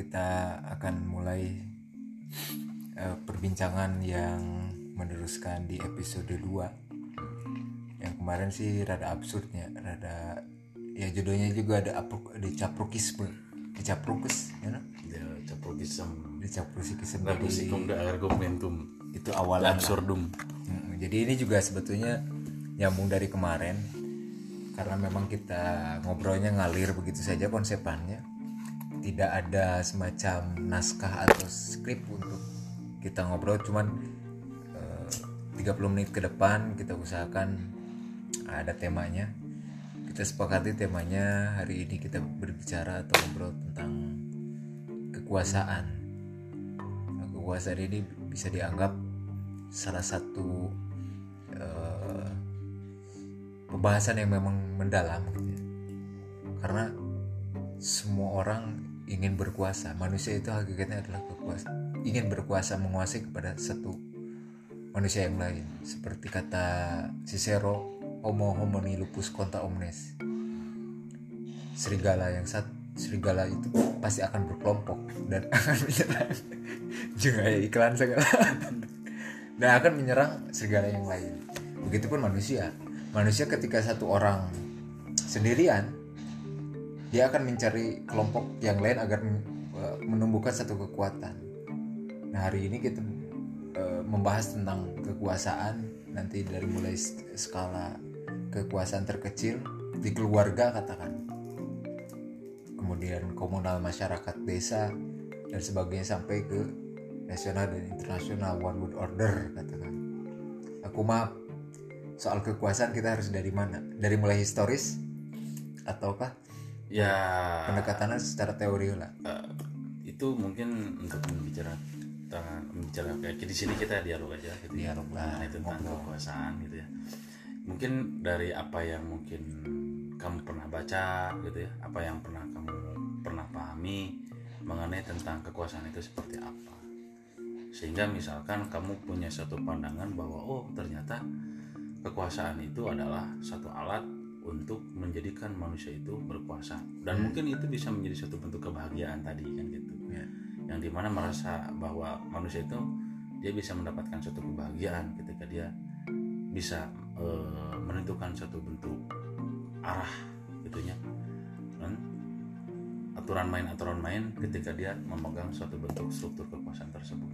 kita akan mulai uh, perbincangan yang meneruskan di episode 2 yang kemarin sih rada absurdnya rada ya judulnya juga ada apruk ada caprukisme caprukis ya no? ya caprukism da argumentum itu awalan absurdum. Mm, jadi ini juga sebetulnya nyambung dari kemarin karena memang kita ngobrolnya ngalir begitu saja konsepannya tidak ada semacam naskah atau skrip untuk kita ngobrol. Cuman eh, 30 menit ke depan kita usahakan ada temanya. Kita sepakati temanya hari ini kita berbicara atau ngobrol tentang kekuasaan. Kekuasaan ini bisa dianggap salah satu eh, pembahasan yang memang mendalam gitu ya. karena semua orang ingin berkuasa. Manusia itu hakikatnya adalah kekuasa. Ingin berkuasa menguasai kepada satu manusia yang lain. Seperti kata Cicero homo homini lupus contra omnes. Serigala yang satu serigala itu pasti akan berkelompok dan akan menyerang. Juga ya iklan segala. Dan akan menyerang serigala yang lain. Begitupun manusia. Manusia ketika satu orang sendirian dia akan mencari kelompok yang lain agar eh, menumbuhkan satu kekuatan. Nah hari ini kita eh, membahas tentang kekuasaan. Nanti dari mulai sk- skala kekuasaan terkecil di keluarga katakan. Kemudian komunal masyarakat desa dan sebagainya sampai ke nasional dan internasional one world order katakan. Aku maaf soal kekuasaan kita harus dari mana? Dari mulai historis ataukah ya pendekatannya secara teori lah eh, itu mungkin untuk membicara tentang membicara kayak di sini kita dialog aja gitu ya. Dialog lah, mengenai tentang ngobrol. kekuasaan gitu ya mungkin dari apa yang mungkin kamu pernah baca gitu ya apa yang pernah kamu pernah pahami mengenai tentang kekuasaan itu seperti apa sehingga misalkan kamu punya satu pandangan bahwa oh ternyata kekuasaan itu adalah satu alat untuk menjadikan manusia itu berkuasa. Dan Hmm. mungkin itu bisa menjadi suatu bentuk kebahagiaan tadi kan gitu. Ya. yang di mana merasa bahwa manusia itu dia bisa mendapatkan suatu kebahagiaan ketika dia bisa eh, menentukan suatu bentuk arah gitunya. Dan aturan main aturan main ketika dia memegang suatu bentuk struktur kekuasaan tersebut.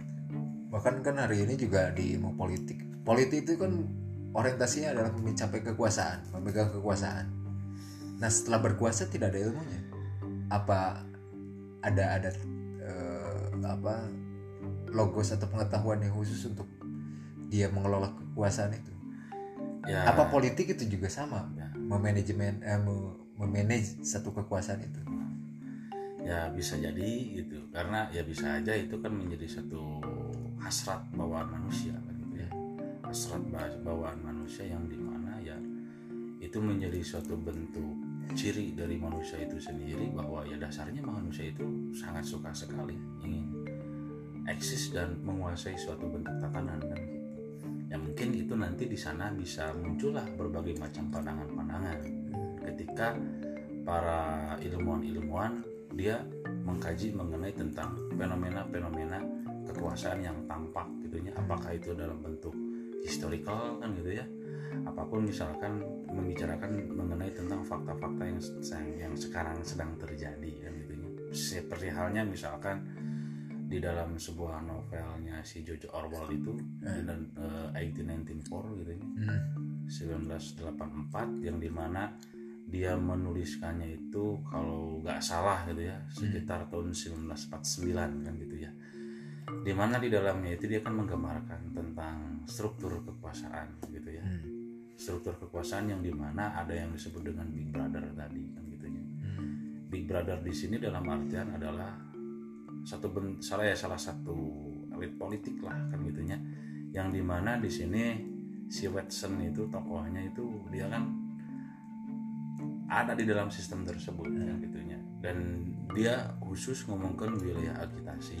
Bahkan kan hari ini juga di ilmu politik. Politik itu kan orientasinya adalah mencapai kekuasaan memegang kekuasaan. Nah setelah berkuasa tidak ada ilmunya. Apa ada ada eh, apa logos atau pengetahuan yang khusus untuk dia mengelola kekuasaan itu? Ya. Apa politik itu juga sama? Ya, memanajemen eh, me- memanage satu kekuasaan itu? Ya bisa jadi gitu. Karena ya bisa aja itu kan menjadi satu hasrat bawaan manusia hasrat ba- bawaan manusia yang di mana ya itu menjadi suatu bentuk ciri dari manusia itu sendiri bahwa ya dasarnya manusia itu sangat suka sekali ingin eksis dan menguasai suatu bentuk tatanan kan gitu. Ya mungkin itu nanti di sana bisa muncullah berbagai macam pandangan-pandangan. Ketika para ilmuwan-ilmuwan dia mengkaji mengenai tentang fenomena-fenomena kekuasaan yang tampak gitunya apakah itu dalam bentuk historical kan gitu ya. Apa pun misalkan membicarakan mengenai tentang fakta-fakta yang yang sekarang sedang terjadi kan gitu ya. Seperti halnya misalkan di dalam sebuah novelnya si George Orwell itu dan eh, 1894 gitu ya. Hmm. 1984 yang di mana dia menuliskannya itu kalau nggak salah gitu ya sekitar tahun 1949 kan gitu ya di mana di dalamnya itu dia kan menggambarkan tentang struktur kekuasaan gitu ya. Hmm. struktur kekuasaan yang di mana ada yang disebut dengan Big Brother tadi kan gitu ya. Hmm. Big Brother di sini dalam artian adalah satu ben, salah ya salah satu elit politik lah kan gitunya yang di mana di sini si Watson itu tokohnya itu dia kan ada di dalam sistem tersebut kan gitunya dan dia khusus ngomongkan wilayah agitasi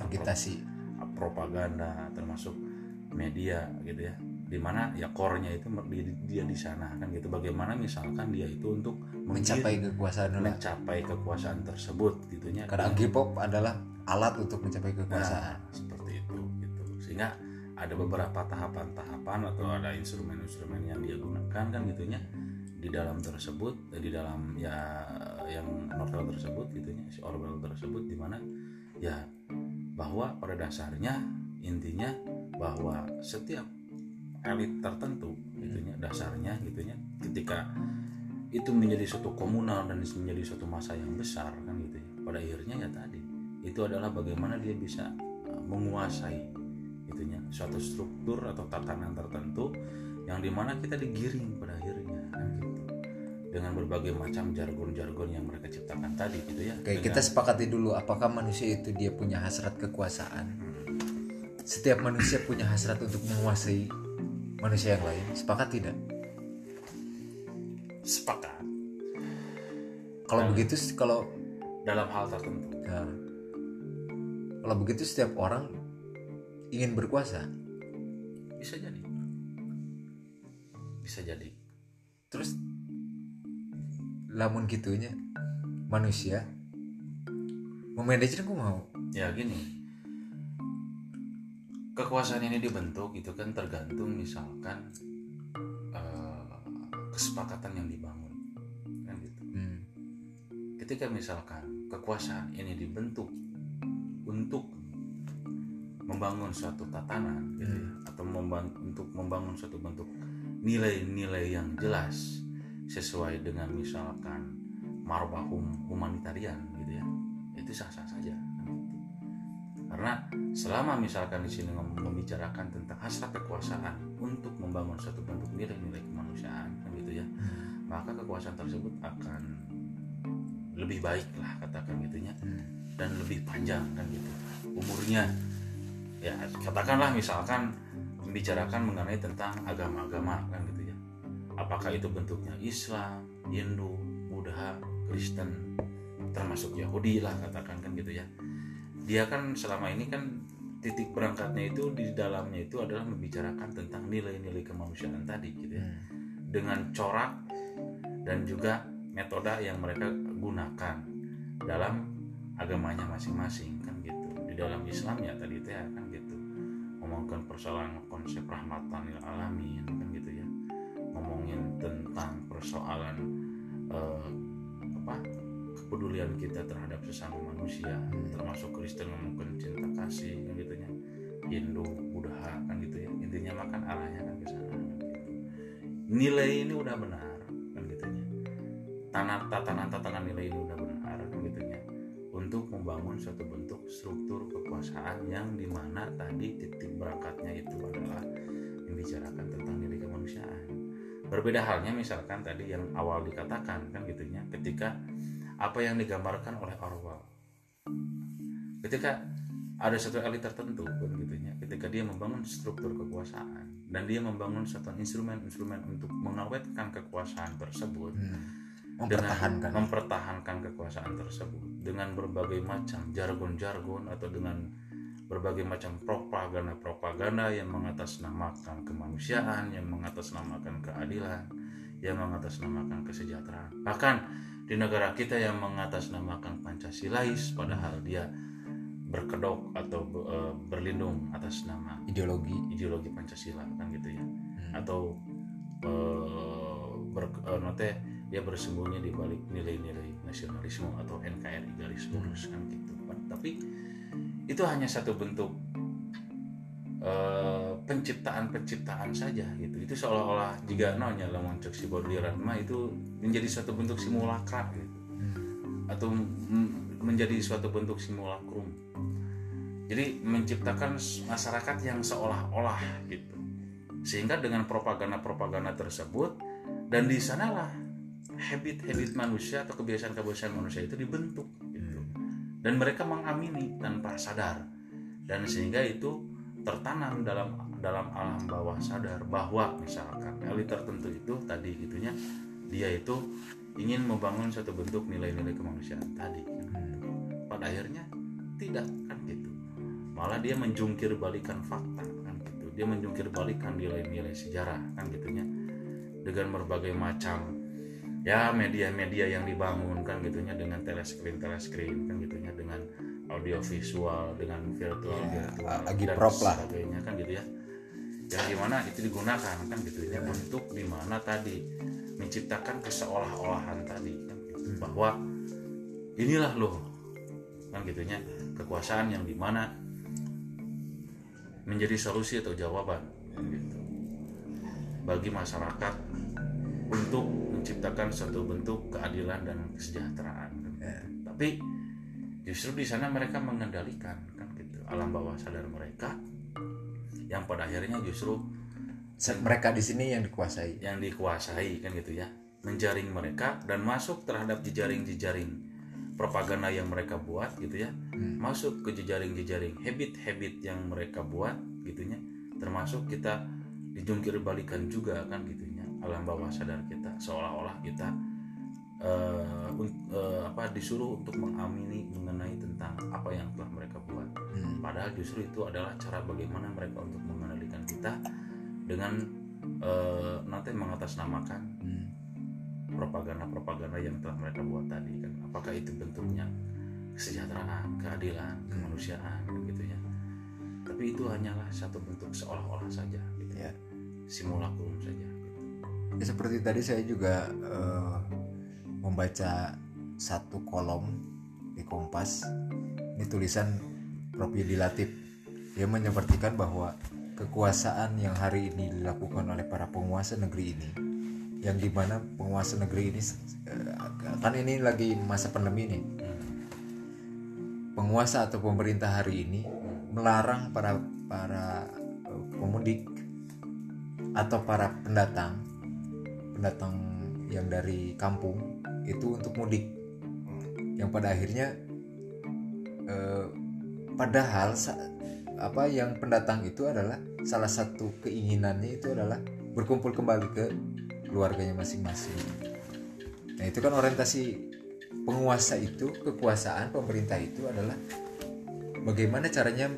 agitasi pro- propaganda termasuk media gitu ya. Di mana ya core-nya itu dia di sana kan gitu. Bagaimana misalkan dia itu untuk mencapai kekuasaan mencapai kekuasaan tersebut gitunya. Karena K-pop adalah alat untuk mencapai Nah, kekuasaan. seperti itu gitu. Sehingga ada beberapa tahapan-tahapan atau ada instrumen-instrumen yang dia gunakan kan gitunya di dalam tersebut di dalam ya yang novel tersebut gitunya si Orwell tersebut di mana ya bahwa pada dasarnya intinya bahwa setiap elit tertentu gitunya dasarnya gitunya ketika itu menjadi suatu komunal dan menjadi suatu masa yang besar kan gitu ya pada akhirnya ya tadi itu adalah bagaimana dia bisa uh, menguasai gitunya suatu struktur atau tatanan tertentu yang di mana kita digiring pada akhirnya dengan berbagai macam jargon-jargon yang mereka ciptakan tadi gitu ya Oke, Dengan- kita sepakati dulu apakah manusia itu dia punya hasrat kekuasaan. Setiap manusia punya hasrat untuk menguasai manusia yang lain. Sepakat tidak? sepakat Kalau Nah. begitu kalau dalam hal tertentu nah, kalau begitu setiap orang ingin berkuasa. bisa jadi bisa jadi Terus lamun gitunya manusia memanage aku mau. ya gini kekuasaan ini dibentuk itu kan tergantung misalkan eh, kesepakatan yang dibangun kan gitu Hmm. ketika misalkan kekuasaan ini dibentuk untuk membangun suatu tatanan gitu ya atau memban- untuk membangun suatu bentuk nilai-nilai yang jelas sesuai dengan misalkan marwah hum- humanitarian gitu ya itu sah-sah saja. Karena selama misalkan di sini membicarakan tentang hasrat kekuasaan untuk membangun suatu bentuk nilai-nilai kemanusiaan kan gitu ya maka kekuasaan tersebut akan lebih baik lah katakan gitunya dan lebih panjang kan gitu. Umurnya ya katakanlah misalkan membicarakan mengenai tentang agama-agama kan apakah itu bentuknya Islam, Hindu, Buddha, Kristen termasuk Yahudi lah katakan kan gitu ya? Dia kan selama ini kan titik berangkatnya itu di dalamnya itu adalah membicarakan tentang nilai-nilai kemanusiaan tadi gitu ya. Dengan corak dan juga metode yang mereka gunakan dalam agamanya masing-masing kan gitu. Di dalam Islam ya tadi teh kan gitu. Ngomongkan persoalan konsep rahmatan lil alamin kan ya ngomongin tentang persoalan eh, apa kepedulian kita terhadap sesama manusia termasuk Kristen ngomongkan cinta kasih kan gitu ya. Hindu Buddha kan gitu ya. Intinya makan arahnya kan ke sana kan gitu. Nilai ini udah benar kan gitu ya. Tanah tatanan tatanan nilai ini udah benar kan gitu ya. Untuk membangun suatu bentuk struktur kekuasaan yang di mana tadi titik berangkatnya itu adalah membicarakan tentang nilai kemanusiaan berbeda halnya misalkan tadi yang awal dikatakan kan gitu ya ketika apa yang digambarkan oleh Orwell ketika ada satu elit tertentu kan gitu ya ketika dia membangun struktur kekuasaan dan dia membangun satu instrumen-instrumen untuk mengawetkan kekuasaan tersebut Hmm. mempertahankan dengan mempertahankan kekuasaan tersebut dengan berbagai macam jargon-jargon atau dengan berbagai macam propaganda-propaganda yang mengatasnamakan kemanusiaan, yang mengatasnamakan keadilan, yang mengatasnamakan kesejahteraan. Bahkan di negara kita yang mengatasnamakan Pancasilais padahal dia berkedok atau eh, berlindung atas nama ideologi. ideologi Pancasila kan gitu ya. Atau eh, ber, eh, note dia bersembunyi di balik nilai-nilai nasionalisme atau NKRI garis lurus kan gitu. Tapi itu hanya satu bentuk eh, penciptaan-penciptaan saja gitu. Itu seolah-olah jika nonya lamun cek si Baudelaire mah itu menjadi suatu bentuk simulakra gitu. Atau m- menjadi suatu bentuk simulakrum jadi menciptakan masyarakat yang seolah-olah gitu. Sehingga dengan propaganda-propaganda tersebut dan di sanalah habit-habit manusia atau kebiasaan-kebiasaan manusia itu dibentuk dan mereka mengamini tanpa sadar. Dan sehingga itu tertanam dalam dalam alam bawah sadar bahwa misalkan elit tertentu itu tadi gitunya dia itu ingin membangun satu bentuk nilai-nilai kemanusiaan tadi. Gitu. pada akhirnya tidak kan gitu. Malah dia menjungkir balikan fakta kan gitu. Dia menjungkir balikan nilai-nilai sejarah kan gitunya. Dengan berbagai macam ya media-media yang dibangun kan gitunya dengan teleskrin teleskrin kan gitunya dengan audio visual dengan virtual Ya, virtual agi dan prop lah. sebagainya kan gitu ya. Yang di mana itu digunakan kan gitu ya untuk di mana tadi menciptakan keseolah-olahan tadi kan gitu. bahwa inilah loh kan gitunya kekuasaan yang di mana menjadi solusi atau jawaban kan gitu. Bagi masyarakat untuk menciptakan suatu bentuk keadilan dan kesejahteraan. Kan. Ya. tapi justru di sana mereka mengendalikan kan gitu alam bawah sadar mereka yang pada akhirnya justru mereka di sini yang dikuasai. yang dikuasai kan gitu ya menjaring mereka dan masuk terhadap jejaring-jejaring propaganda yang mereka buat gitu ya. Masuk ke jejaring-jejaring habit-habit yang mereka buat gitunya. Termasuk kita dijungkir balikan juga kan gitunya alam bawah sadar kita seolah-olah kita un- eh, apa disuruh untuk mengamini mengenai tentang apa yang telah mereka buat Hmm. padahal justru itu adalah cara bagaimana mereka untuk mengendalikan kita dengan eh, nanti mengatasnamakan Hmm. propaganda-propaganda yang telah mereka buat tadi kan apakah itu bentuknya kesejahteraan keadilan kemanusiaan kan gitu ya tapi itu hanyalah satu bentuk seolah-olah saja gitu. Ya. simulacrum saja. Ya, seperti tadi saya juga eh, membaca satu kolom di Kompas. Ini tulisan Prof Yudi Latif. Dia menyepertikan bahwa kekuasaan yang hari ini dilakukan oleh para penguasa negeri ini, yang di mana penguasa negeri ini eh, kan ini lagi masa pandemi nih, penguasa atau pemerintah hari ini melarang para para eh, pemudik atau para pendatang pendatang yang dari kampung itu untuk mudik. Yang pada akhirnya eh, padahal apa yang pendatang itu adalah salah satu keinginannya itu adalah berkumpul kembali ke keluarganya masing-masing. Nah itu kan orientasi penguasa itu kekuasaan pemerintah itu adalah bagaimana caranya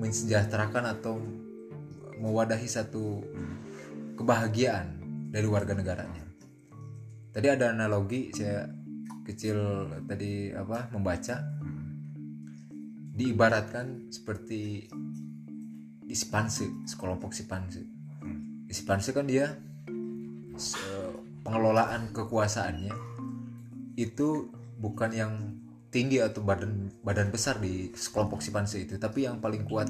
mensejahterakan atau mewadahi satu kebahagiaan dari warga negaranya. Tadi ada analogi saya kecil tadi apa membaca diibaratkan seperti di Sipanse, sekelompok Sipanse. Di Sipanse kan dia pengelolaan kekuasaannya itu bukan yang tinggi atau badan badan besar di sekelompok Sipanse itu, tapi yang paling kuat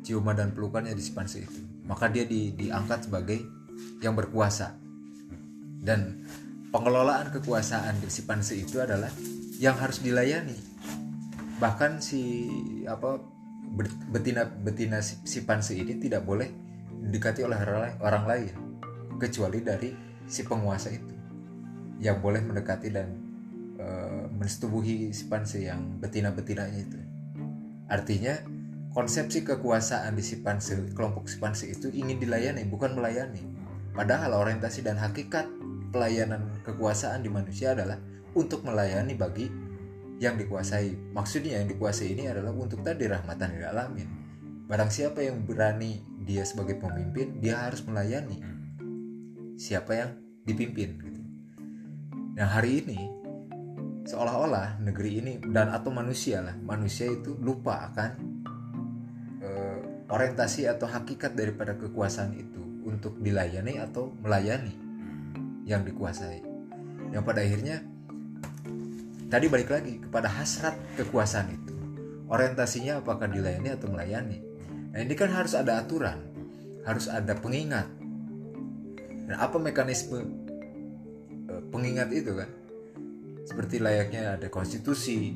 ciuman dan pelukannya di Sipanse itu. Maka dia di- diangkat sebagai yang berkuasa. Dan pengelolaan kekuasaan di Sipanse itu adalah yang harus dilayani. Bahkan si apa betina betina si- Sipanse ini tidak boleh didekati oleh orang lain- kecuali dari si penguasa itu yang boleh mendekati dan eh, mensetubuhi si panse yang betina-betinanya itu. Artinya konsepsi kekuasaan di si panse, kelompok si panse itu ingin dilayani, bukan melayani. Padahal orientasi dan hakikat pelayanan kekuasaan di manusia adalah untuk melayani bagi yang dikuasai. Maksudnya yang dikuasai ini adalah untuk tadi rahmatan lil alamin. Barang siapa yang berani dia sebagai pemimpin, dia harus melayani siapa yang dipimpin gitu. Nah hari ini seolah-olah negeri ini dan atau manusia lah manusia itu lupa akan eh, orientasi atau hakikat daripada kekuasaan itu untuk dilayani atau melayani yang dikuasai. Yang pada akhirnya tadi balik lagi kepada hasrat kekuasaan itu. Orientasinya apakah dilayani atau melayani. Nah ini kan harus ada aturan harus ada pengingat. Dan apa mekanisme eh, pengingat itu kan? Seperti layaknya ada konstitusi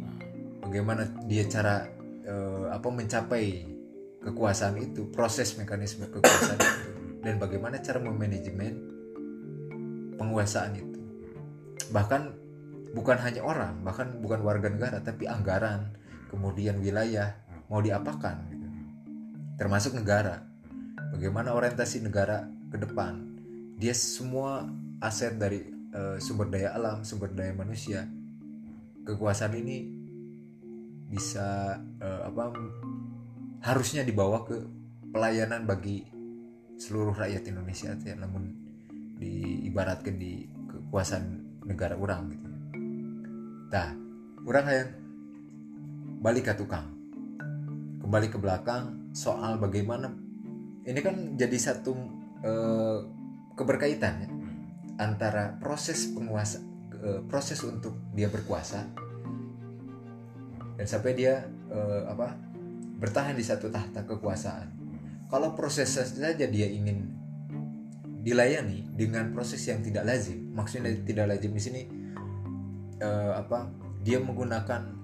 bagaimana dia cara eh, apa mencapai kekuasaan itu proses mekanisme kekuasaan itu dan bagaimana cara memanajemen penguasaan itu? Bahkan bukan hanya orang bahkan bukan warga negara tapi anggaran kemudian wilayah mau diapakan gitu. termasuk negara. Bagaimana orientasi negara ke depan? Dia semua aset dari eh, sumber daya alam sumber daya manusia. Kekuasaan ini bisa eh, apa harusnya dibawa ke pelayanan bagi seluruh rakyat Indonesia ya namun diibaratkan di kekuasaan negara orang gitu nah orang yang balik ke tukang kembali ke belakang soal bagaimana ini kan jadi satu eh, keberkaitan ya antara proses penguasa eh, proses untuk dia berkuasa dan sampai dia eh, apa bertahan di satu tahta kekuasaan kalau proses saja dia ingin dilayani dengan proses yang tidak lazim maksudnya tidak lazim di sini eh, apa dia menggunakan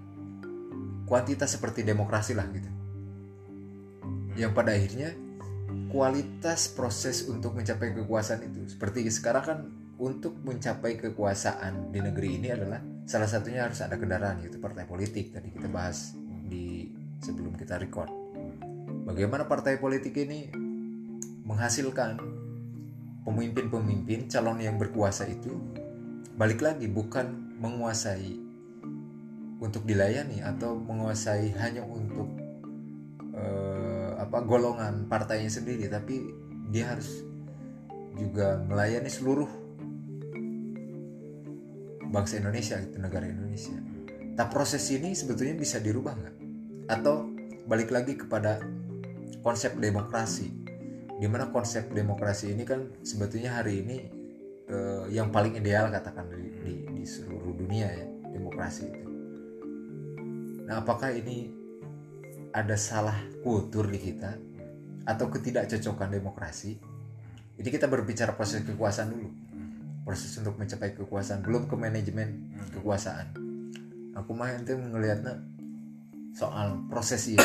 kuantitas seperti demokrasi lah gitu. Yang pada akhirnya kualitas proses untuk mencapai kekuasaan itu. Seperti sekarang kan untuk mencapai kekuasaan di negeri ini adalah salah satunya harus ada kendaraan yaitu partai politik. Tadi kita bahas di sebelum kita record bagaimana partai politik ini menghasilkan pemimpin-pemimpin calon yang berkuasa itu balik lagi bukan menguasai untuk dilayani atau menguasai hanya untuk eh, apa golongan partainya sendiri tapi dia harus juga melayani seluruh bangsa Indonesia itu negara Indonesia. Nah proses ini sebetulnya bisa dirubah nggak? Atau balik lagi kepada konsep demokrasi, di mana konsep demokrasi ini kan sebetulnya hari ini eh, yang paling ideal katakan di, di, di seluruh dunia ya demokrasi itu. Nah apakah ini ada salah kultur di kita atau ketidakcocokan demokrasi? Jadi kita berbicara proses kekuasaan dulu proses untuk mencapai kekuasaan belum ke manajemen kekuasaan aku mah itu ngelihatnya soal proses ya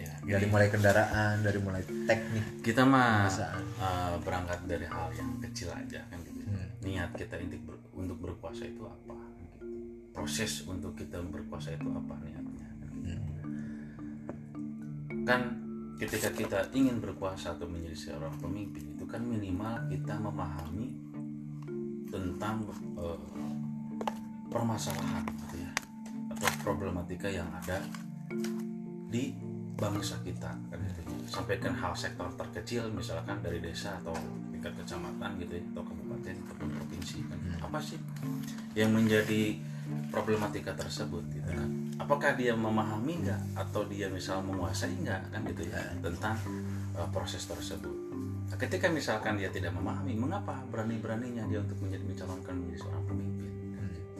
ya dari mulai kendaraan dari mulai teknik kita mah uh, berangkat dari hal yang kecil aja kan gitu Hmm. niat kita untuk ber- untuk berkuasa itu apa gitu. proses untuk kita berkuasa itu apa niatnya kan gitu. Hmm. kan ketika kita ingin berkuasa atau menjadi seorang pemimpin itu kan minimal kita memahami tentang eh, permasalahan gitu ya atau problematika yang ada di bangsa kita kan gitu. Sampaikan hal sektor terkecil misalkan dari desa atau tingkat kecamatan gitu ya atau kabupaten ataupun provinsi kan apa sih yang menjadi problematika tersebut gitu? Kan apakah dia memahami nggak? Atau dia misal menguasai nggak? Kan gitu ya tentang uh, proses tersebut. Nah, ketika misalkan dia tidak memahami mengapa berani-beraninya dia untuk menjadi mencalonkan menjadi seorang pemimpin? Kan gitu.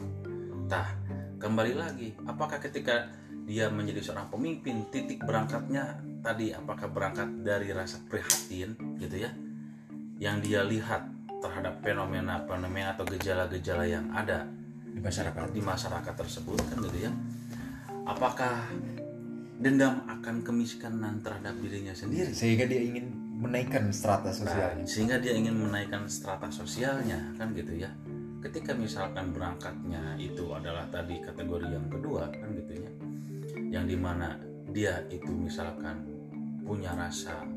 Tah, kembali lagi, apakah ketika dia menjadi seorang pemimpin, titik berangkatnya tadi apakah berangkat dari rasa prihatin gitu ya, yang dia lihat terhadap fenomena-fenomena atau gejala-gejala yang ada di masyarakat. di masyarakat tersebut kan gitu ya, apakah dendam akan kemiskinan terhadap dirinya sendiri? Sehingga dia ingin menaikkan strata Nah, sosial sehingga dia ingin menaikkan strata sosialnya kan gitu ya. Ketika misalkan berangkatnya itu adalah tadi kategori yang kedua kan gitu ya yang di mana dia itu misalkan punya rasa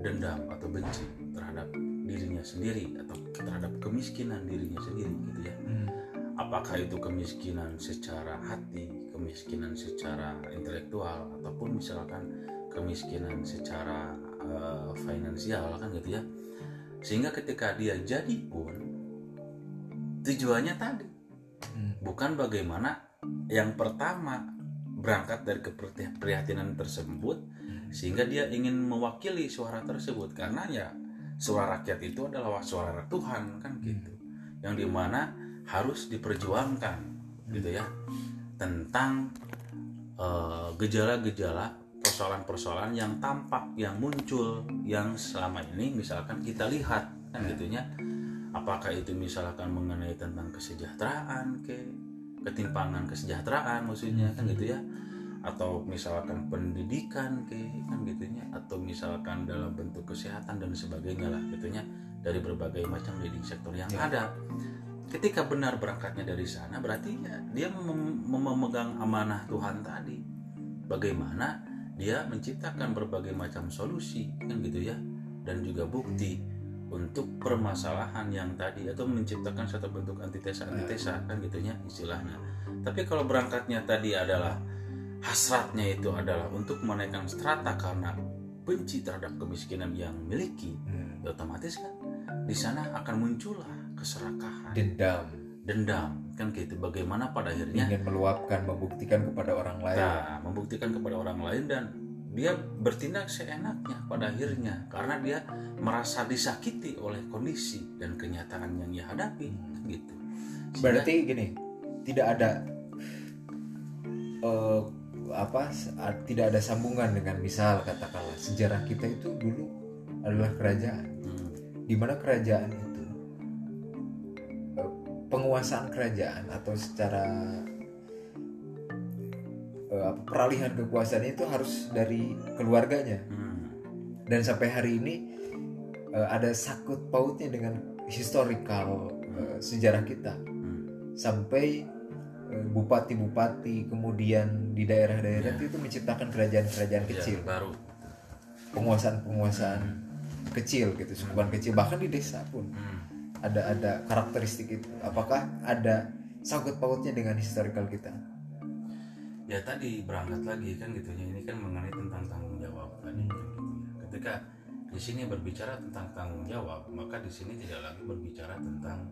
dendam atau benci terhadap dirinya sendiri atau terhadap kemiskinan dirinya sendiri gitu ya Hmm. apakah itu kemiskinan secara hati, kemiskinan secara intelektual, ataupun misalkan kemiskinan secara eh, finansial kan gitu ya. Sehingga ketika dia jadi pun tujuannya tadi Hmm. bukan bagaimana yang pertama berangkat dari keprihatinan tersebut sehingga dia ingin mewakili suara tersebut. Karena ya suara rakyat itu adalah suara Tuhan kan gitu. Yang di mana harus diperjuangkan gitu ya tentang eh, gejala-gejala persoalan-persoalan yang tampak yang muncul yang selama ini misalkan kita lihat kan gitunya apakah itu misalkan mengenai tentang kesejahteraan ke ketimpangan kesejahteraan maksudnya kan gitu ya. Atau misalkan pendidikan kan gitunya atau misalkan dalam bentuk kesehatan dan sebagainya lah gitunya dari berbagai macam leading sektor yang Ya. ada. Ketika benar berangkatnya dari sana berarti ya dia mem- mem- memegang amanah Tuhan tadi. Bagaimana dia menciptakan berbagai macam solusi kan gitu ya. Dan juga bukti untuk permasalahan yang tadi atau menciptakan satu bentuk antitesa antitesa kan gitunya istilahnya. Tapi kalau berangkatnya tadi adalah hasratnya itu adalah untuk menaikkan strata karena benci terhadap kemiskinan yang miliki Hmm. ya otomatis kan di sana akan muncullah keserakahan. Dendam. Dendam kan gitu. Bagaimana pada akhirnya ingin meluapkan membuktikan kepada orang lain. Nah, membuktikan kepada orang lain dan dia bertindak seenaknya pada akhirnya karena dia merasa disakiti oleh kondisi dan kenyataan yang ia hadapi gitu. Sehingga- berarti gini tidak ada eh, apa tidak ada sambungan dengan misal katakanlah sejarah kita itu dulu adalah kerajaan Hmm, di mana kerajaan itu eh, penguasaan kerajaan atau secara apa, peralihan kekuasaan itu harus dari keluarganya. Hmm, dan sampai hari ini eh, ada sakut pautnya dengan historical eh, sejarah kita. Hmm. sampai bupati-bupati kemudian di daerah-daerah itu menciptakan kerajaan-kerajaan Ya, kecil. baru. penguasaan-penguasaan kecil gitu sukuan kecil bahkan di desa pun. Hmm. ada ada karakteristik itu. Apakah ada sangkut pautnya dengan historical kita Ya tadi berangkat lagi kan gitu ya ini kan mengenai tentang tanggung jawab tadi kan gitu ya. Ketika di sini berbicara tentang tanggung jawab maka di sini tidak lagi berbicara tentang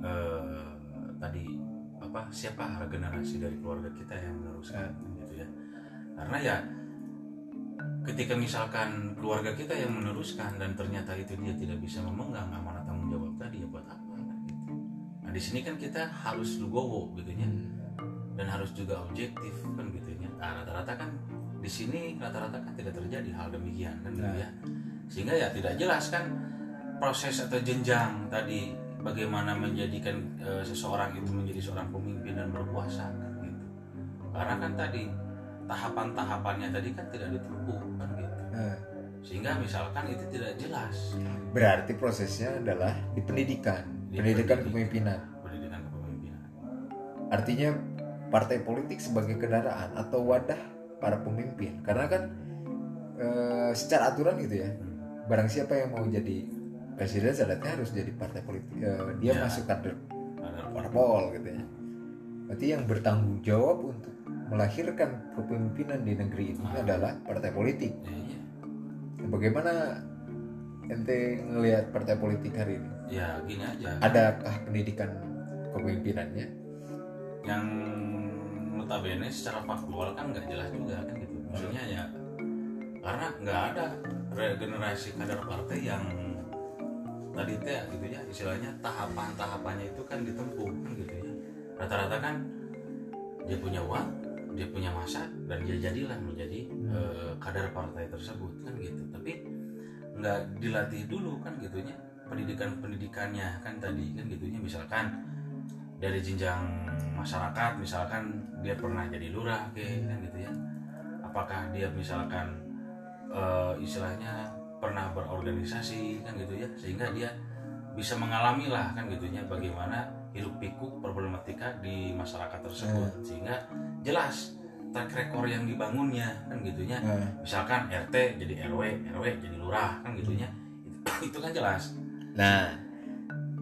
eh, tadi apa siapa generasi dari keluarga kita yang meneruskan kan gitu ya. Karena ya ketika misalkan keluarga kita yang meneruskan dan ternyata itu dia tidak bisa memegang amanah tanggung jawab tadi ya buat apa kan gitu. Nah di sini kan kita harus lugowo gitu ya dan harus juga objektif kan gitu ya. Nah, rata-rata kan di sini rata-rata kan tidak terjadi hal demikian kan gitu ya. Sehingga ya tidak jelas kan proses atau jenjang tadi bagaimana menjadikan eh, seseorang itu menjadi seorang pemimpin dan berkuasa kan gitu. Karena kan tadi tahapan-tahapannya tadi kan tidak ditempuh kan gitu. Nah, Sehingga misalkan itu tidak jelas berarti prosesnya adalah di pendidikan Di pendidikan pendidikan. kepemimpinan pendidikan kepemimpinan. artinya partai politik sebagai kendaraan atau wadah para pemimpin karena kan eh, secara aturan gitu ya barang siapa yang mau jadi presiden syaratnya harus jadi partai politik Eh, dia Ya. masuk kader parpol gitu ya berarti yang bertanggung jawab untuk melahirkan kepemimpinan di negeri ini Ah. adalah partai politik ya. Nah, bagaimana ente ngelihat partai politik hari ini ya gini aja. adakah pendidikan kepemimpinannya yang notabene secara faktual kan nggak jelas juga kan gitu. Maksudnya ya karena nggak ada regenerasi kader partai yang tadi teh gitu ya istilahnya tahapan-tahapannya itu kan ditempuh kan gitu ya. Rata-rata kan dia punya uang dia punya masa dan dia jadilah menjadi eh, kader partai tersebut kan gitu. Tapi nggak dilatih dulu kan gitunya. Pendidikan pendidikannya kan tadi kan gitunya. Misalkan dari jenjang masyarakat misalkan dia pernah jadi lurah kayak kan gitu ya. Apakah dia misalkan eh, istilahnya pernah berorganisasi kan gitu ya sehingga dia bisa mengalami lah kan gitunya bagaimana hiruk pikuk problematika di masyarakat tersebut. Sehingga jelas track record yang dibangunnya kan gitunya Nah, misalkan RT jadi RW RW jadi lurah kan gitunya itu, itu kan jelas. Nah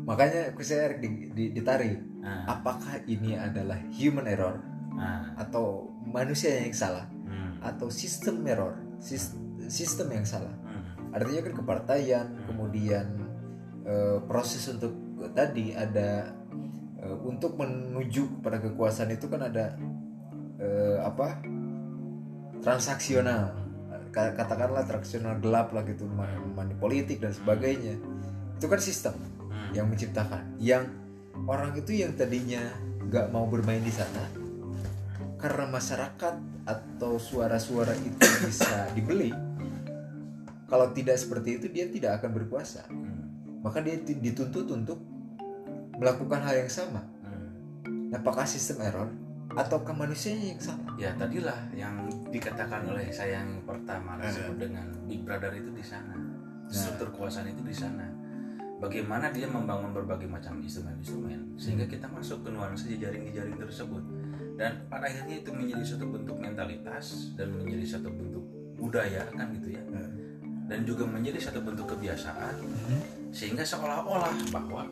makanya aku saya di- di- ditarik. Nah, apakah ini adalah human error? Nah atau manusia yang salah? Hmm, atau sistem error? Sis- sistem yang salah? Hmm, artinya kan kepartaian kemudian eh, proses untuk tadi ada eh, untuk menuju pada kekuasaan itu kan ada eh, apa? Transaksional. Ka- katakanlah transaksional gelap lah gitu ma- money politik dan sebagainya. Itu kan sistem hmm. yang menciptakan yang orang itu yang tadinya nggak mau bermain di sana karena masyarakat atau suara-suara itu bisa dibeli kalau tidak seperti itu dia tidak akan berkuasa Hmm. maka dia dituntut untuk melakukan hal yang sama Hmm. Nah, apakah sistem error ataukah manusianya yang salah Ya tadilah yang dikatakan oleh saya yang pertama disebut dengan Big Brother itu di sana. Struktur kekuasaan itu di sana. Bagaimana dia membangun berbagai macam instrumen-instrumen sehingga kita masuk ke nuansa jejaring-jejaring tersebut. Dan pada akhirnya itu menjadi suatu bentuk mentalitas dan menjadi satu bentuk budaya kan gitu ya. Dan juga menjadi satu bentuk kebiasaan sehingga seolah-olah bahwa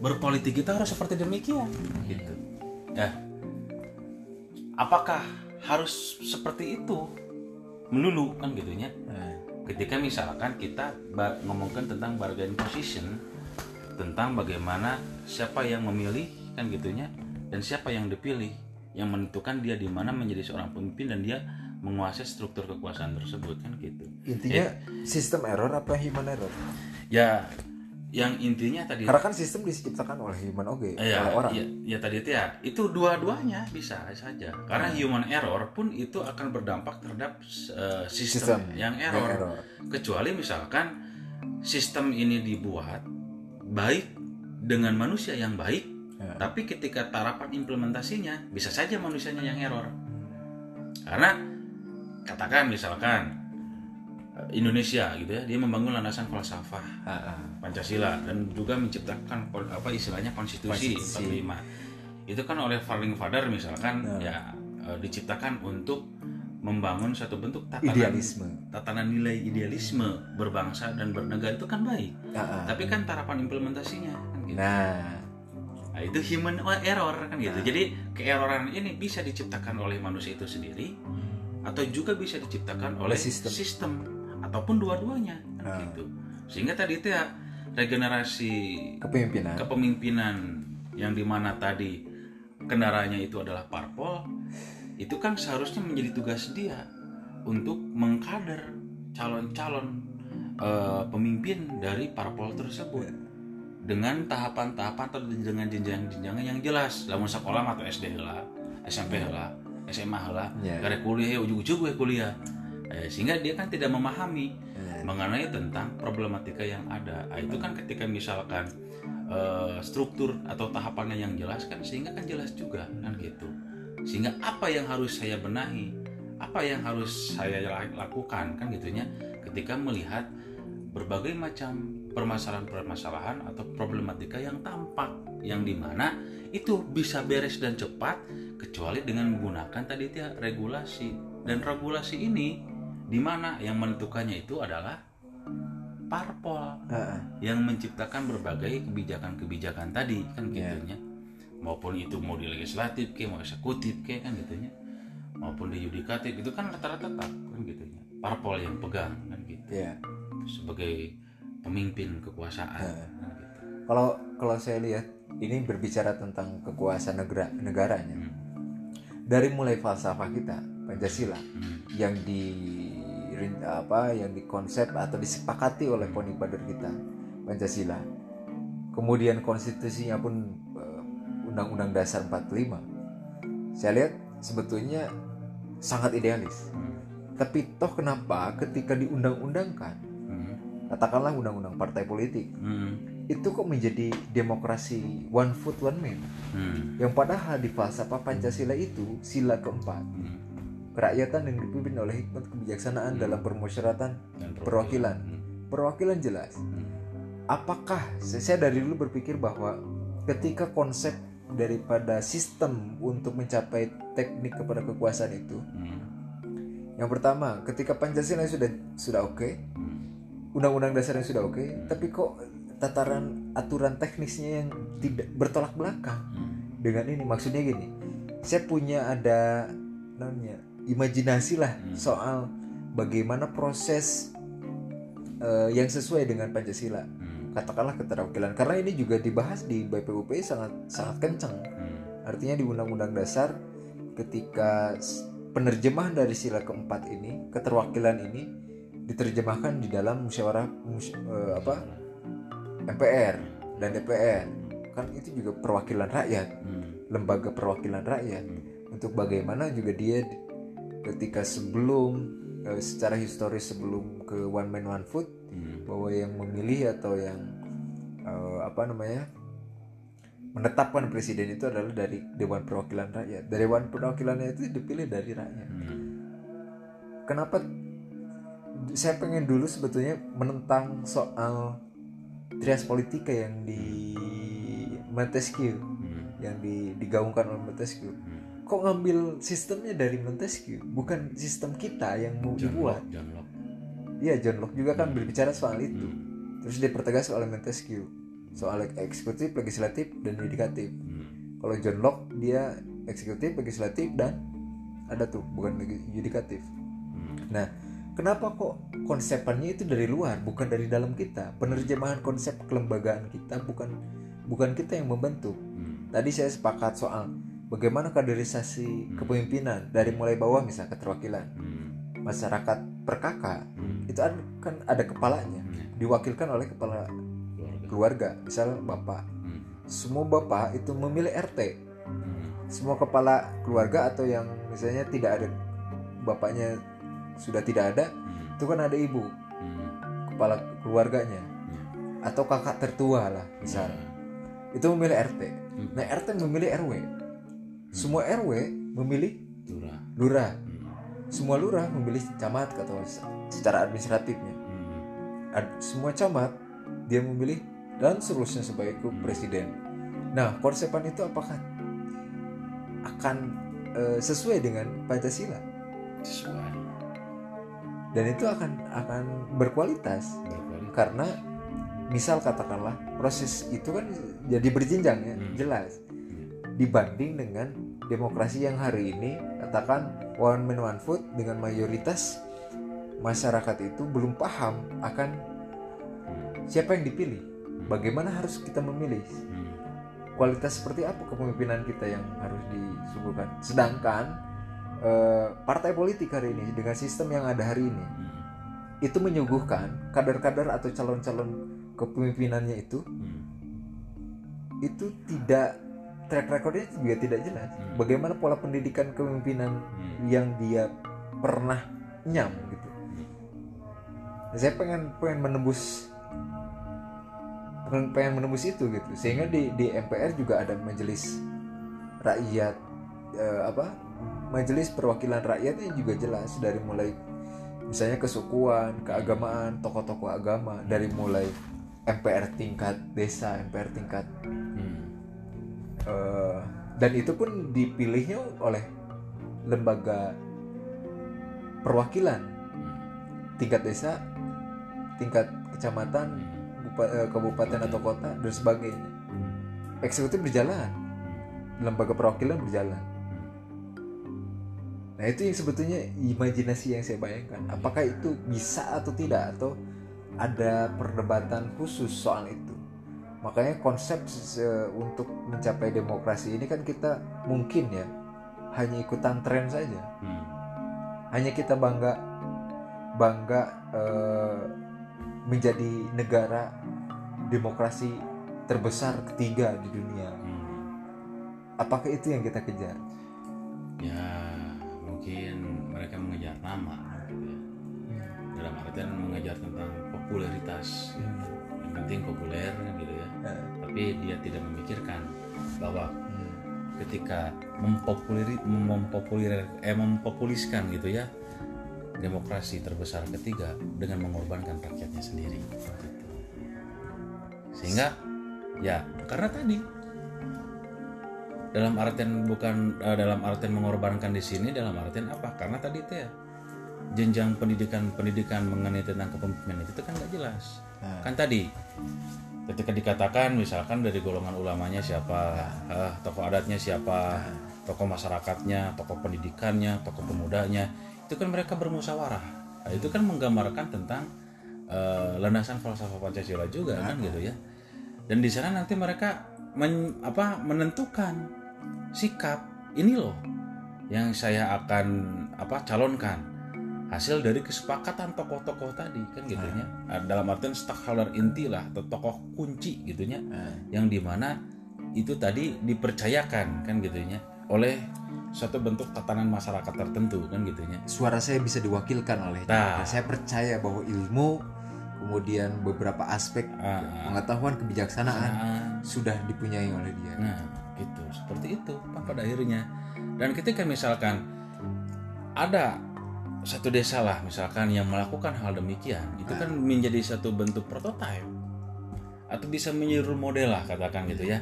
berpolitik kita harus seperti demikian. Gitu. Ya, apakah harus seperti itu? Melulu kan gitunya Nah, ketika misalkan kita ngomongkan tentang bargaining position tentang bagaimana siapa yang memilih kan gitunya dan siapa yang dipilih yang menentukan dia di mana menjadi seorang pemimpin dan dia menguasai struktur kekuasaan tersebut kan gitu. Intinya sistem error apa human error? Ya yang intinya tadi karena kan sistem diciptakan oleh human oke ya, oleh orang ya, ya tadi itu ya itu dua-duanya bisa saja karena human error pun itu akan berdampak terhadap eh, sistem, Sistem yang yang error. error. kecuali misalkan sistem ini dibuat baik dengan manusia yang baik Ya. tapi ketika tarapan implementasinya bisa saja manusianya yang error karena katakan misalkan Indonesia gitu ya dia membangun landasan falsafah Ah, ah. Pancasila dan juga menciptakan apa istilahnya konstitusi, Konstitusi. 45 itu kan oleh founding father misalkan Nah. ya eh, diciptakan untuk membangun suatu bentuk tatanan idealisme tatanan nilai idealisme berbangsa dan bernegara itu kan baik Ah, ah. tapi kan tarapan implementasinya kan gitu. nah Nah, itu human error kan gitu Nah. jadi keeroran ini bisa diciptakan oleh manusia itu sendiri atau juga bisa diciptakan oleh Oleh sistem. sistem, ataupun dua-duanya kan Nah. gitu. Sehingga tadi itu ya regenerasi kepemimpinan. kepemimpinan yang di mana tadi kendaraannya itu adalah parpol itu kan seharusnya menjadi tugas dia untuk mengkader calon-calon eh, pemimpin dari parpol tersebut. Dengan tahapan-tahapan atau dengan jenjang-jenjangan yang jelas. Lamun sekolah atau SD lah SMP lah SMA lah Ya. karena kuliah ujung-ujung gue kuliah Eh, sehingga dia kan tidak memahami Ya. mengenai tentang problematika yang ada. Nah, itu kan ketika misalkan eh, struktur atau tahapannya yang jelas kan sehingga kan jelas juga kan gitu. Sehingga apa yang harus saya benahi, apa yang harus saya la- lakukan kan gitunya ketika melihat berbagai macam permasalahan-permasalahan atau problematika yang tampak yang di mana itu bisa beres dan cepat kecuali dengan menggunakan tadi itu ya, regulasi dan regulasi ini di mana yang menentukannya itu adalah parpol ah. yang menciptakan berbagai kebijakan-kebijakan tadi kan Iya. gitunya maupun itu mau di legislatif ke mau eksekutif ke kan gitunya maupun di yudikatif itu kan rata-rata tetap kan gitunya parpol yang pegang kan gitu Ya. sebagai pemimpin kekuasaan Iya. kan gitu. kalau kalau saya lihat ini berbicara tentang kekuasaan negara negaranya Hmm. dari mulai falsafah kita Pancasila Hmm. yang di apa yang dikonsep atau disepakati oleh founding father kita Pancasila kemudian konstitusinya pun eh, Undang-Undang Dasar 45 saya lihat sebetulnya sangat idealis Hmm. tapi toh kenapa ketika diundang-undangkan Hmm. katakanlah undang-undang partai politik Hmm. itu kok menjadi demokrasi one foot one man Hmm. yang padahal di falsafah Pancasila itu sila keempat Hmm. Kerakyatan yang dipimpin oleh hikmat kebijaksanaan dalam permusyawaratan Dan Perwakilan. Hmm. perwakilan jelas Hmm. apakah saya dari dulu berpikir bahwa ketika konsep daripada sistem untuk mencapai teknik kepada kekuasaan itu Hmm. yang pertama ketika Pancasila sudah sudah oke Hmm. undang-undang dasar yang sudah oke tapi kok tataran aturan teknisnya yang tidak bertolak belakang Hmm. dengan ini maksudnya gini saya punya ada namanya imajinasi lah Hmm. soal bagaimana proses eh, yang sesuai dengan Pancasila Hmm. katakanlah keterwakilan karena ini juga dibahas di BPUP sangat sangat kencang Hmm. artinya di Undang-Undang Dasar ketika penerjemahan dari sila keempat ini keterwakilan ini diterjemahkan di dalam musyawarah mus- eh, apa MPR dan DPR kan itu juga perwakilan rakyat Hmm. lembaga perwakilan rakyat Hmm. untuk bagaimana juga dia di- ketika sebelum eh, secara historis sebelum ke one man one vote Hmm. bahwa yang memilih atau yang eh, apa namanya menetapkan presiden itu adalah dari dewan perwakilan rakyat dari dewan perwakilannya itu dipilih dari rakyat Hmm. kenapa saya pengen dulu sebetulnya menentang soal trias politika yang di Montesquieu Hmm. yang di- digaungkan oleh Montesquieu Hmm. Kok ngambil sistemnya dari Montesquieu bukan sistem kita yang mau John dibuat Locke, John Locke. iya John Locke juga kan berbicara soal itu Hmm. terus dipertegas oleh Montesquieu soal eksekutif legislatif dan yudikatif Hmm. kalau John Locke dia eksekutif legislatif dan ada tuh bukan yudikatif Hmm. Nah, kenapa kok konsepannya itu dari luar, bukan dari dalam kita? Penerjemahan konsep kelembagaan kita bukan bukan kita yang membentuk. Hmm. Tadi saya sepakat soal bagaimana kaderisasi kepemimpinan dari mulai bawah misalnya keterwakilan Hmm. masyarakat per kakak Hmm. itu ada- kan ada kepalanya diwakilkan oleh kepala Keluarga. keluarga misal bapak Hmm. semua bapak itu memilih RT Hmm. semua kepala keluarga atau yang misalnya tidak ada bapaknya sudah tidak ada Hmm. itu kan ada ibu Hmm. kepala keluarganya Ya. atau kakak tertua lah misal itu memilih RT nah RT memilih RW semua RW memilih Lurah. lurah Hmm. semua lurah memilih camat atau se- secara administratifnya Hmm. Ad- semua camat dia memilih dan seterusnya sebagai ke presiden nah konsepan itu apakah akan eh, sesuai dengan pancasila Sesuai. dan itu akan akan berkualitas Berkualitas. karena misal katakanlah proses itu kan jadi berjenjang ya Hmm. jelas dibanding dengan demokrasi yang hari ini katakan one man one vote dengan mayoritas masyarakat itu belum paham akan Hmm. siapa yang dipilih bagaimana harus kita memilih Hmm. kualitas seperti apa kepemimpinan kita yang harus disuguhkan sedangkan eh, partai politik hari ini dengan sistem yang ada hari ini Hmm. itu menyuguhkan kader-kader atau calon-calon kepemimpinannya itu Hmm. itu tidak track recordnya juga tidak jelas. Hmm. bagaimana pola pendidikan kepemimpinan Hmm. yang dia pernah nyam gitu. Saya pengen pengen menembus pengen, pengen menembus itu gitu. Sehingga di di MPR juga ada majelis rakyat eh, apa majelis perwakilan rakyatnya juga jelas. Dari mulai misalnya kesukuan keagamaan tokoh-tokoh agama. Dari mulai MPR tingkat desa MPR tingkat Hmm. Eh, dan itu pun dipilihnya oleh lembaga perwakilan tingkat desa, tingkat kecamatan, bupa- eh, kabupaten atau kota dan sebagainya. Eksekutif berjalan, lembaga perwakilan berjalan. Nah itu yang sebetulnya imajinasi yang saya bayangkan. Apakah itu bisa atau tidak atau ada perdebatan khusus soal itu? Makanya konsep se- untuk mencapai demokrasi ini kan kita mungkin ya hanya ikutan tren saja. Hmm. Hanya kita bangga bangga eh, menjadi negara demokrasi terbesar ketiga di dunia. Hmm. Apakah itu yang kita kejar? ya mungkin mereka mengejar nama gitu ya. dalam artian mengejar tentang popularitas gitu. yang penting populer gitu Eh, tapi dia tidak memikirkan bahwa hmm. ketika mempopuleri mempopuler eh mempopuliskan gitu ya demokrasi terbesar ketiga dengan mengorbankan rakyatnya sendiri sehingga ya karena tadi dalam artian bukan eh, dalam artian mengorbankan di sini dalam artian apa karena tadi itu ya jenjang pendidikan pendidikan mengenai tentang kepemimpinan itu kan nggak jelas Nah. kan tadi ketika dikatakan misalkan dari golongan ulamanya siapa eh, tokoh adatnya siapa tokoh masyarakatnya tokoh pendidikannya tokoh pemudanya itu kan mereka bermusyawarah Nah, itu kan menggambarkan tentang eh, landasan falsafah pancasila juga kan gitu ya. Dan di sana nanti mereka men- apa menentukan sikap ini loh yang saya akan apa calonkan hasil dari kesepakatan tokoh-tokoh tadi kan gitunya Nah, dalam artian stakeholder inti lah atau tokoh kunci gitunya Nah. yang di mana itu tadi dipercayakan kan gitunya oleh suatu bentuk tatanan masyarakat tertentu kan gitunya Suara saya bisa diwakilkan oleh Nah. Saya percaya bahwa ilmu kemudian beberapa aspek Ah, pengetahuan kebijaksanaan ah, sudah dipunyai oleh dia. Nah, gitu. Seperti itu pada akhirnya. Dan ketika misalkan ada satu desa lah misalkan yang melakukan hal demikian, itu kan menjadi satu bentuk prototipe atau bisa menjadi role model lah katakan gitu ya.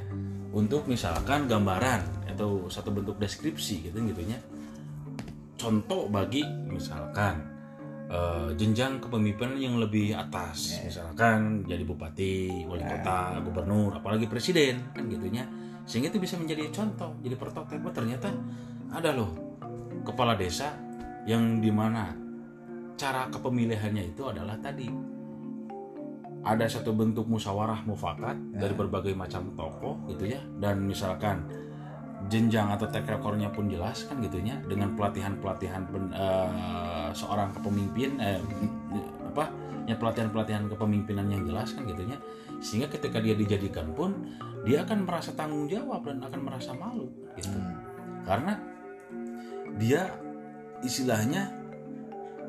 Untuk misalkan gambaran atau satu bentuk deskripsi gitu gitunya. Contoh bagi misalkan eh, jenjang kepemimpinan yang lebih atas, misalkan jadi bupati, wali kota, gubernur, apalagi presiden kan gitunya. Sehingga itu bisa menjadi contoh, jadi prototipe Oh, ternyata ada loh kepala desa yang di mana cara kepemilihannya itu adalah tadi. Ada satu bentuk musyawarah mufakat dari berbagai macam tokoh gitu ya. Dan misalkan jenjang atau track recordnya pun jelas kan gitunya dengan pelatihan pelatihan seorang kepemimpin eh, apa ya pelatihan pelatihan kepemimpinan yang jelas kan gitunya sehingga ketika dia dijadikan pun dia akan merasa tanggung jawab dan akan merasa malu gitu. Karena dia istilahnya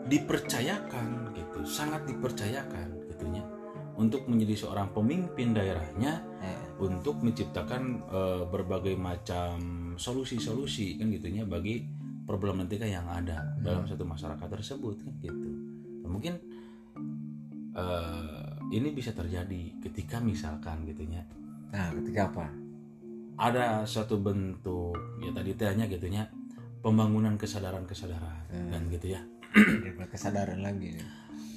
dipercayakan gitu sangat dipercayakan gitunya untuk menjadi seorang pemimpin daerahnya Eh, untuk menciptakan eh, berbagai macam solusi-solusi kan gitunya bagi problematika yang ada dalam satu masyarakat tersebut kan gitu. Dan mungkin eh, ini bisa terjadi ketika misalkan gitunya. Nah, ketika apa? ada satu bentuk ya tadi tanya gitunya pembangunan kesadaran-kesadaran dan gitu ya. Ada kesadaran lagi.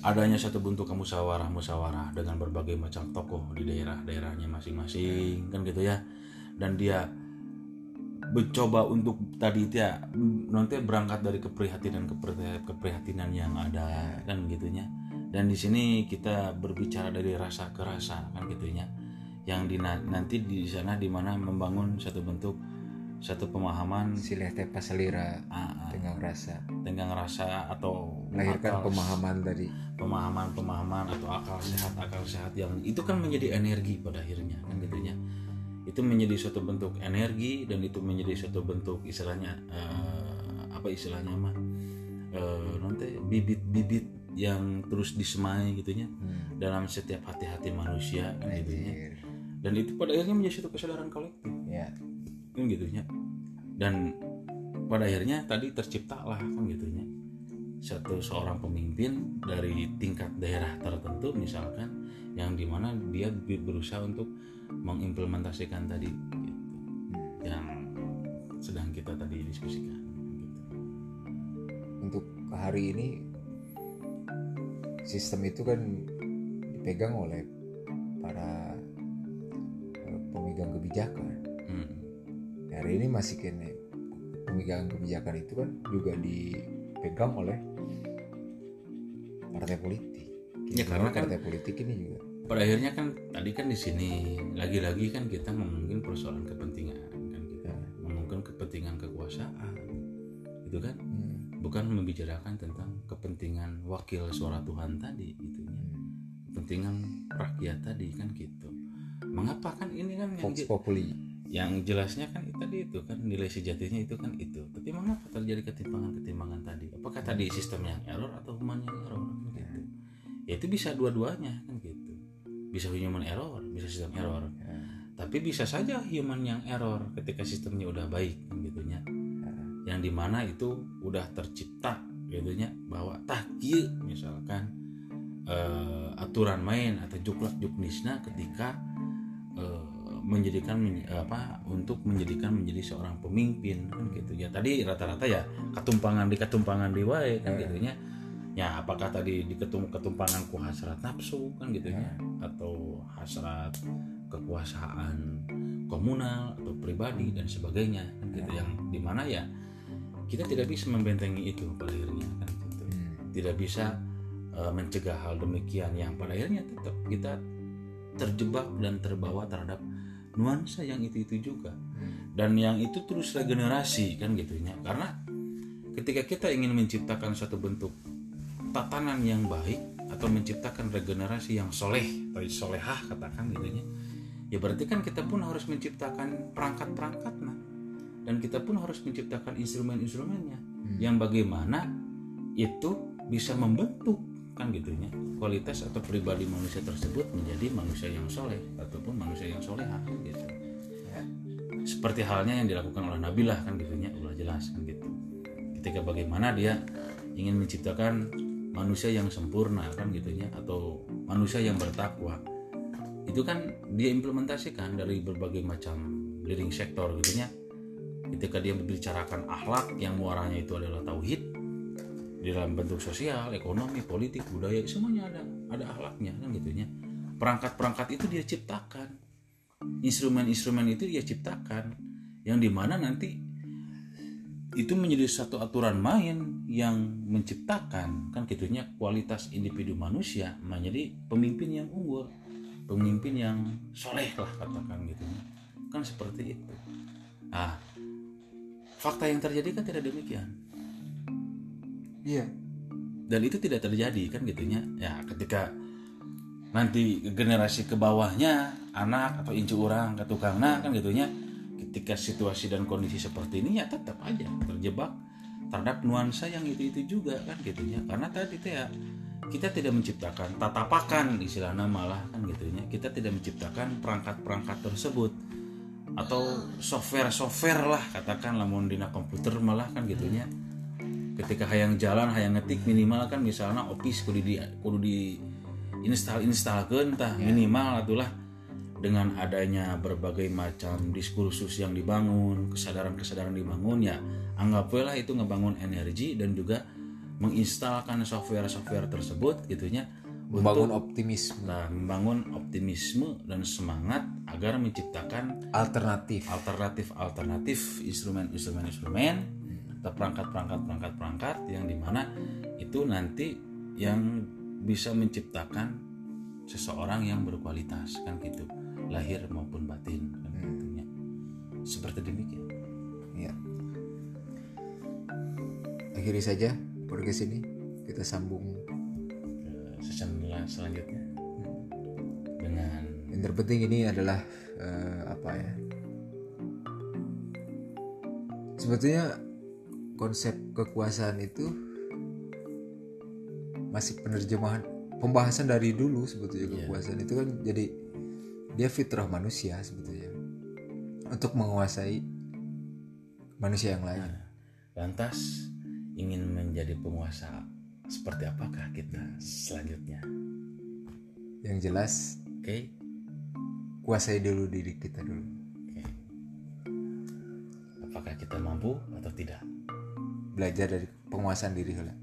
adanya satu bentuk musyawarah musyawarah dengan berbagai macam tokoh di daerah-daerahnya masing-masing kan gitu ya. Dan dia mencoba untuk tadi itu ya nanti berangkat dari keprihatinan keprihatinan, yang ada kan gitunya dan di sini kita berbicara dari rasa ke rasa kan gitunya yang di, nanti di sana di mana membangun satu bentuk satu pemahaman Silih tepa selira ah, ah, tenggang rasa. tenggang rasa atau Melahirkan akal- pemahaman tadi. pemahaman-pemahaman atau akal sehat akal sehat yang itu kan menjadi energi pada akhirnya kan gitunya itu menjadi suatu bentuk energi dan itu menjadi suatu bentuk istilahnya eh, apa istilahnya mah eh, nanti bibit-bibit yang terus disemai gitunya Hmm. dalam setiap hati-hati manusia kan gitunya dan itu pada akhirnya menjadi suatu kesadaran kolektif Ya. Kan gitunya dan pada akhirnya tadi terciptalah kan gitunya satu seorang pemimpin dari tingkat daerah tertentu misalkan yang di mana dia berusaha untuk mengimplementasikan tadi gitu, yang sedang kita tadi diskusikan gitu. Untuk hari ini sistem itu kan dipegang oleh para eh, pemegang kebijakan. Hmm. Hari ini masih kene pemegang kebijakan itu kan juga dipegang oleh partai politik. Ya, karena kan- partai politik ini juga. pada akhirnya kan tadi kan di sini lagi-lagi kan kita ngomongin persoalan kepentingan kan kita ngomongin kepentingan kekuasaan gitu kan Hmm. bukan membicarakan tentang kepentingan wakil suara Tuhan tadi gitu ya. kepentingan rakyat tadi kan gitu mengapa kan ini kan yang, je- Populi. Yang jelasnya kan tadi itu kan nilai sejatinya itu kan itu. Tapi mengapa terjadi ketimpangan-ketimpangan tadi? Apakah tadi sistem yang error atau human yang error? Gitu. Ya itu bisa dua-duanya kan gitu. Bisa human error bisa sistem error. Ya. tapi bisa saja human yang error ketika sistemnya udah baik kan gitunya yang di mana itu udah tercipta gitunya bahwa tahki misalkan eh, aturan main atau juklak juknisna ketika menjadikan men- apa untuk menjadikan menjadi seorang pemimpin kan gitu. Ya tadi rata-rata ya ketumpangan di ketumpangan di wae kan gitunya. Ya apakah tadi di ketum ketumpangan ku hasrat nafsu kan gitu ya. Atau hasrat kekuasaan komunal atau pribadi dan sebagainya kan gitu. Yang di mana ya kita tidak bisa membentengi itu pada akhirnya kan gitu. Hmm. tidak bisa uh, mencegah hal demikian yang pada akhirnya tetap kita terjebak dan terbawa terhadap nuansa yang itu itu juga dan yang itu terus regenerasi kan gitu ya karena ketika kita ingin menciptakan suatu bentuk tatanan yang baik atau menciptakan regenerasi yang soleh atau solehah katakan gitu ya ya berarti kan kita pun harus menciptakan perangkat-perangkat nah dan kita pun harus menciptakan instrumen-instrumennya yang bagaimana itu bisa membentuk kan gitunya kualitas atau pribadi manusia tersebut menjadi manusia yang soleh ataupun manusia yang solehah kan gitu. Seperti halnya yang dilakukan oleh Nabilah kan gitunya udah jelas kan gitu. Ketika bagaimana dia ingin menciptakan manusia yang sempurna kan gitunya atau manusia yang bertakwa. Itu kan dia implementasikan dari berbagai macam leading sektor gitunya ketika dia membicarakan akhlak yang muaranya itu adalah tauhid di dalam bentuk sosial, ekonomi, politik, budaya semuanya ada ada akhlaknya kan gitunya. Perangkat-perangkat itu dia ciptakan. Instrumen-instrumen itu dia ciptakan yang di mana nanti itu menjadi satu aturan main yang menciptakan kan gitunya kualitas individu manusia menjadi pemimpin yang unggul pemimpin yang soleh lah katakan gitu kan seperti itu nah fakta yang terjadi kan tidak demikian iya. Dan itu tidak terjadi kan gitunya. Ya ketika nanti generasi ke bawahnya anak atau incu orang ke tukang nah kan gitunya ketika situasi dan kondisi seperti ini ya tetap aja terjebak terhadap nuansa yang itu itu juga kan gitunya. Karena tadi itu ya kita tidak menciptakan tatapakan istilahnya malah kan gitunya. Kita tidak menciptakan perangkat-perangkat tersebut. Atau software-software lah katakan lamun dina komputer malah kan gitunya ketika hayang jalan hayang ngetik minimal kan misalnya office kudu di kudu di install installkan tah minimal atulah. Dengan adanya berbagai macam diskursus yang dibangun kesadaran-kesadaran dibangun ya anggaplah itu ngebangun energi dan juga menginstalkan software-software tersebut gitunya membangun optimisme. Nah, membangun optimisme dan semangat agar menciptakan alternatif. alternatif alternatif instrumen-instrumen instrumen atau perangkat-perangkat perangkat-perangkat yang di mana itu nanti yang bisa menciptakan seseorang yang berkualitas kan gitu. Lahir maupun batin kan gitunya seperti demikian. Ya akhiri saja podcast ini. Kita sambung season selanjutnya. Dengan yang terpenting ini adalah eh, apa ya? Sebetulnya konsep kekuasaan itu masih penerjemahan pembahasan dari dulu sebetulnya kekuasaan itu kan jadi dia fitrah manusia sebetulnya untuk menguasai manusia yang lain. Lantas ingin menjadi penguasa seperti apakah kita selanjutnya? Yang jelas oke. kuasai dulu diri kita dulu. Oke. apakah kita mampu atau tidak belajar dari penguasaan diri lah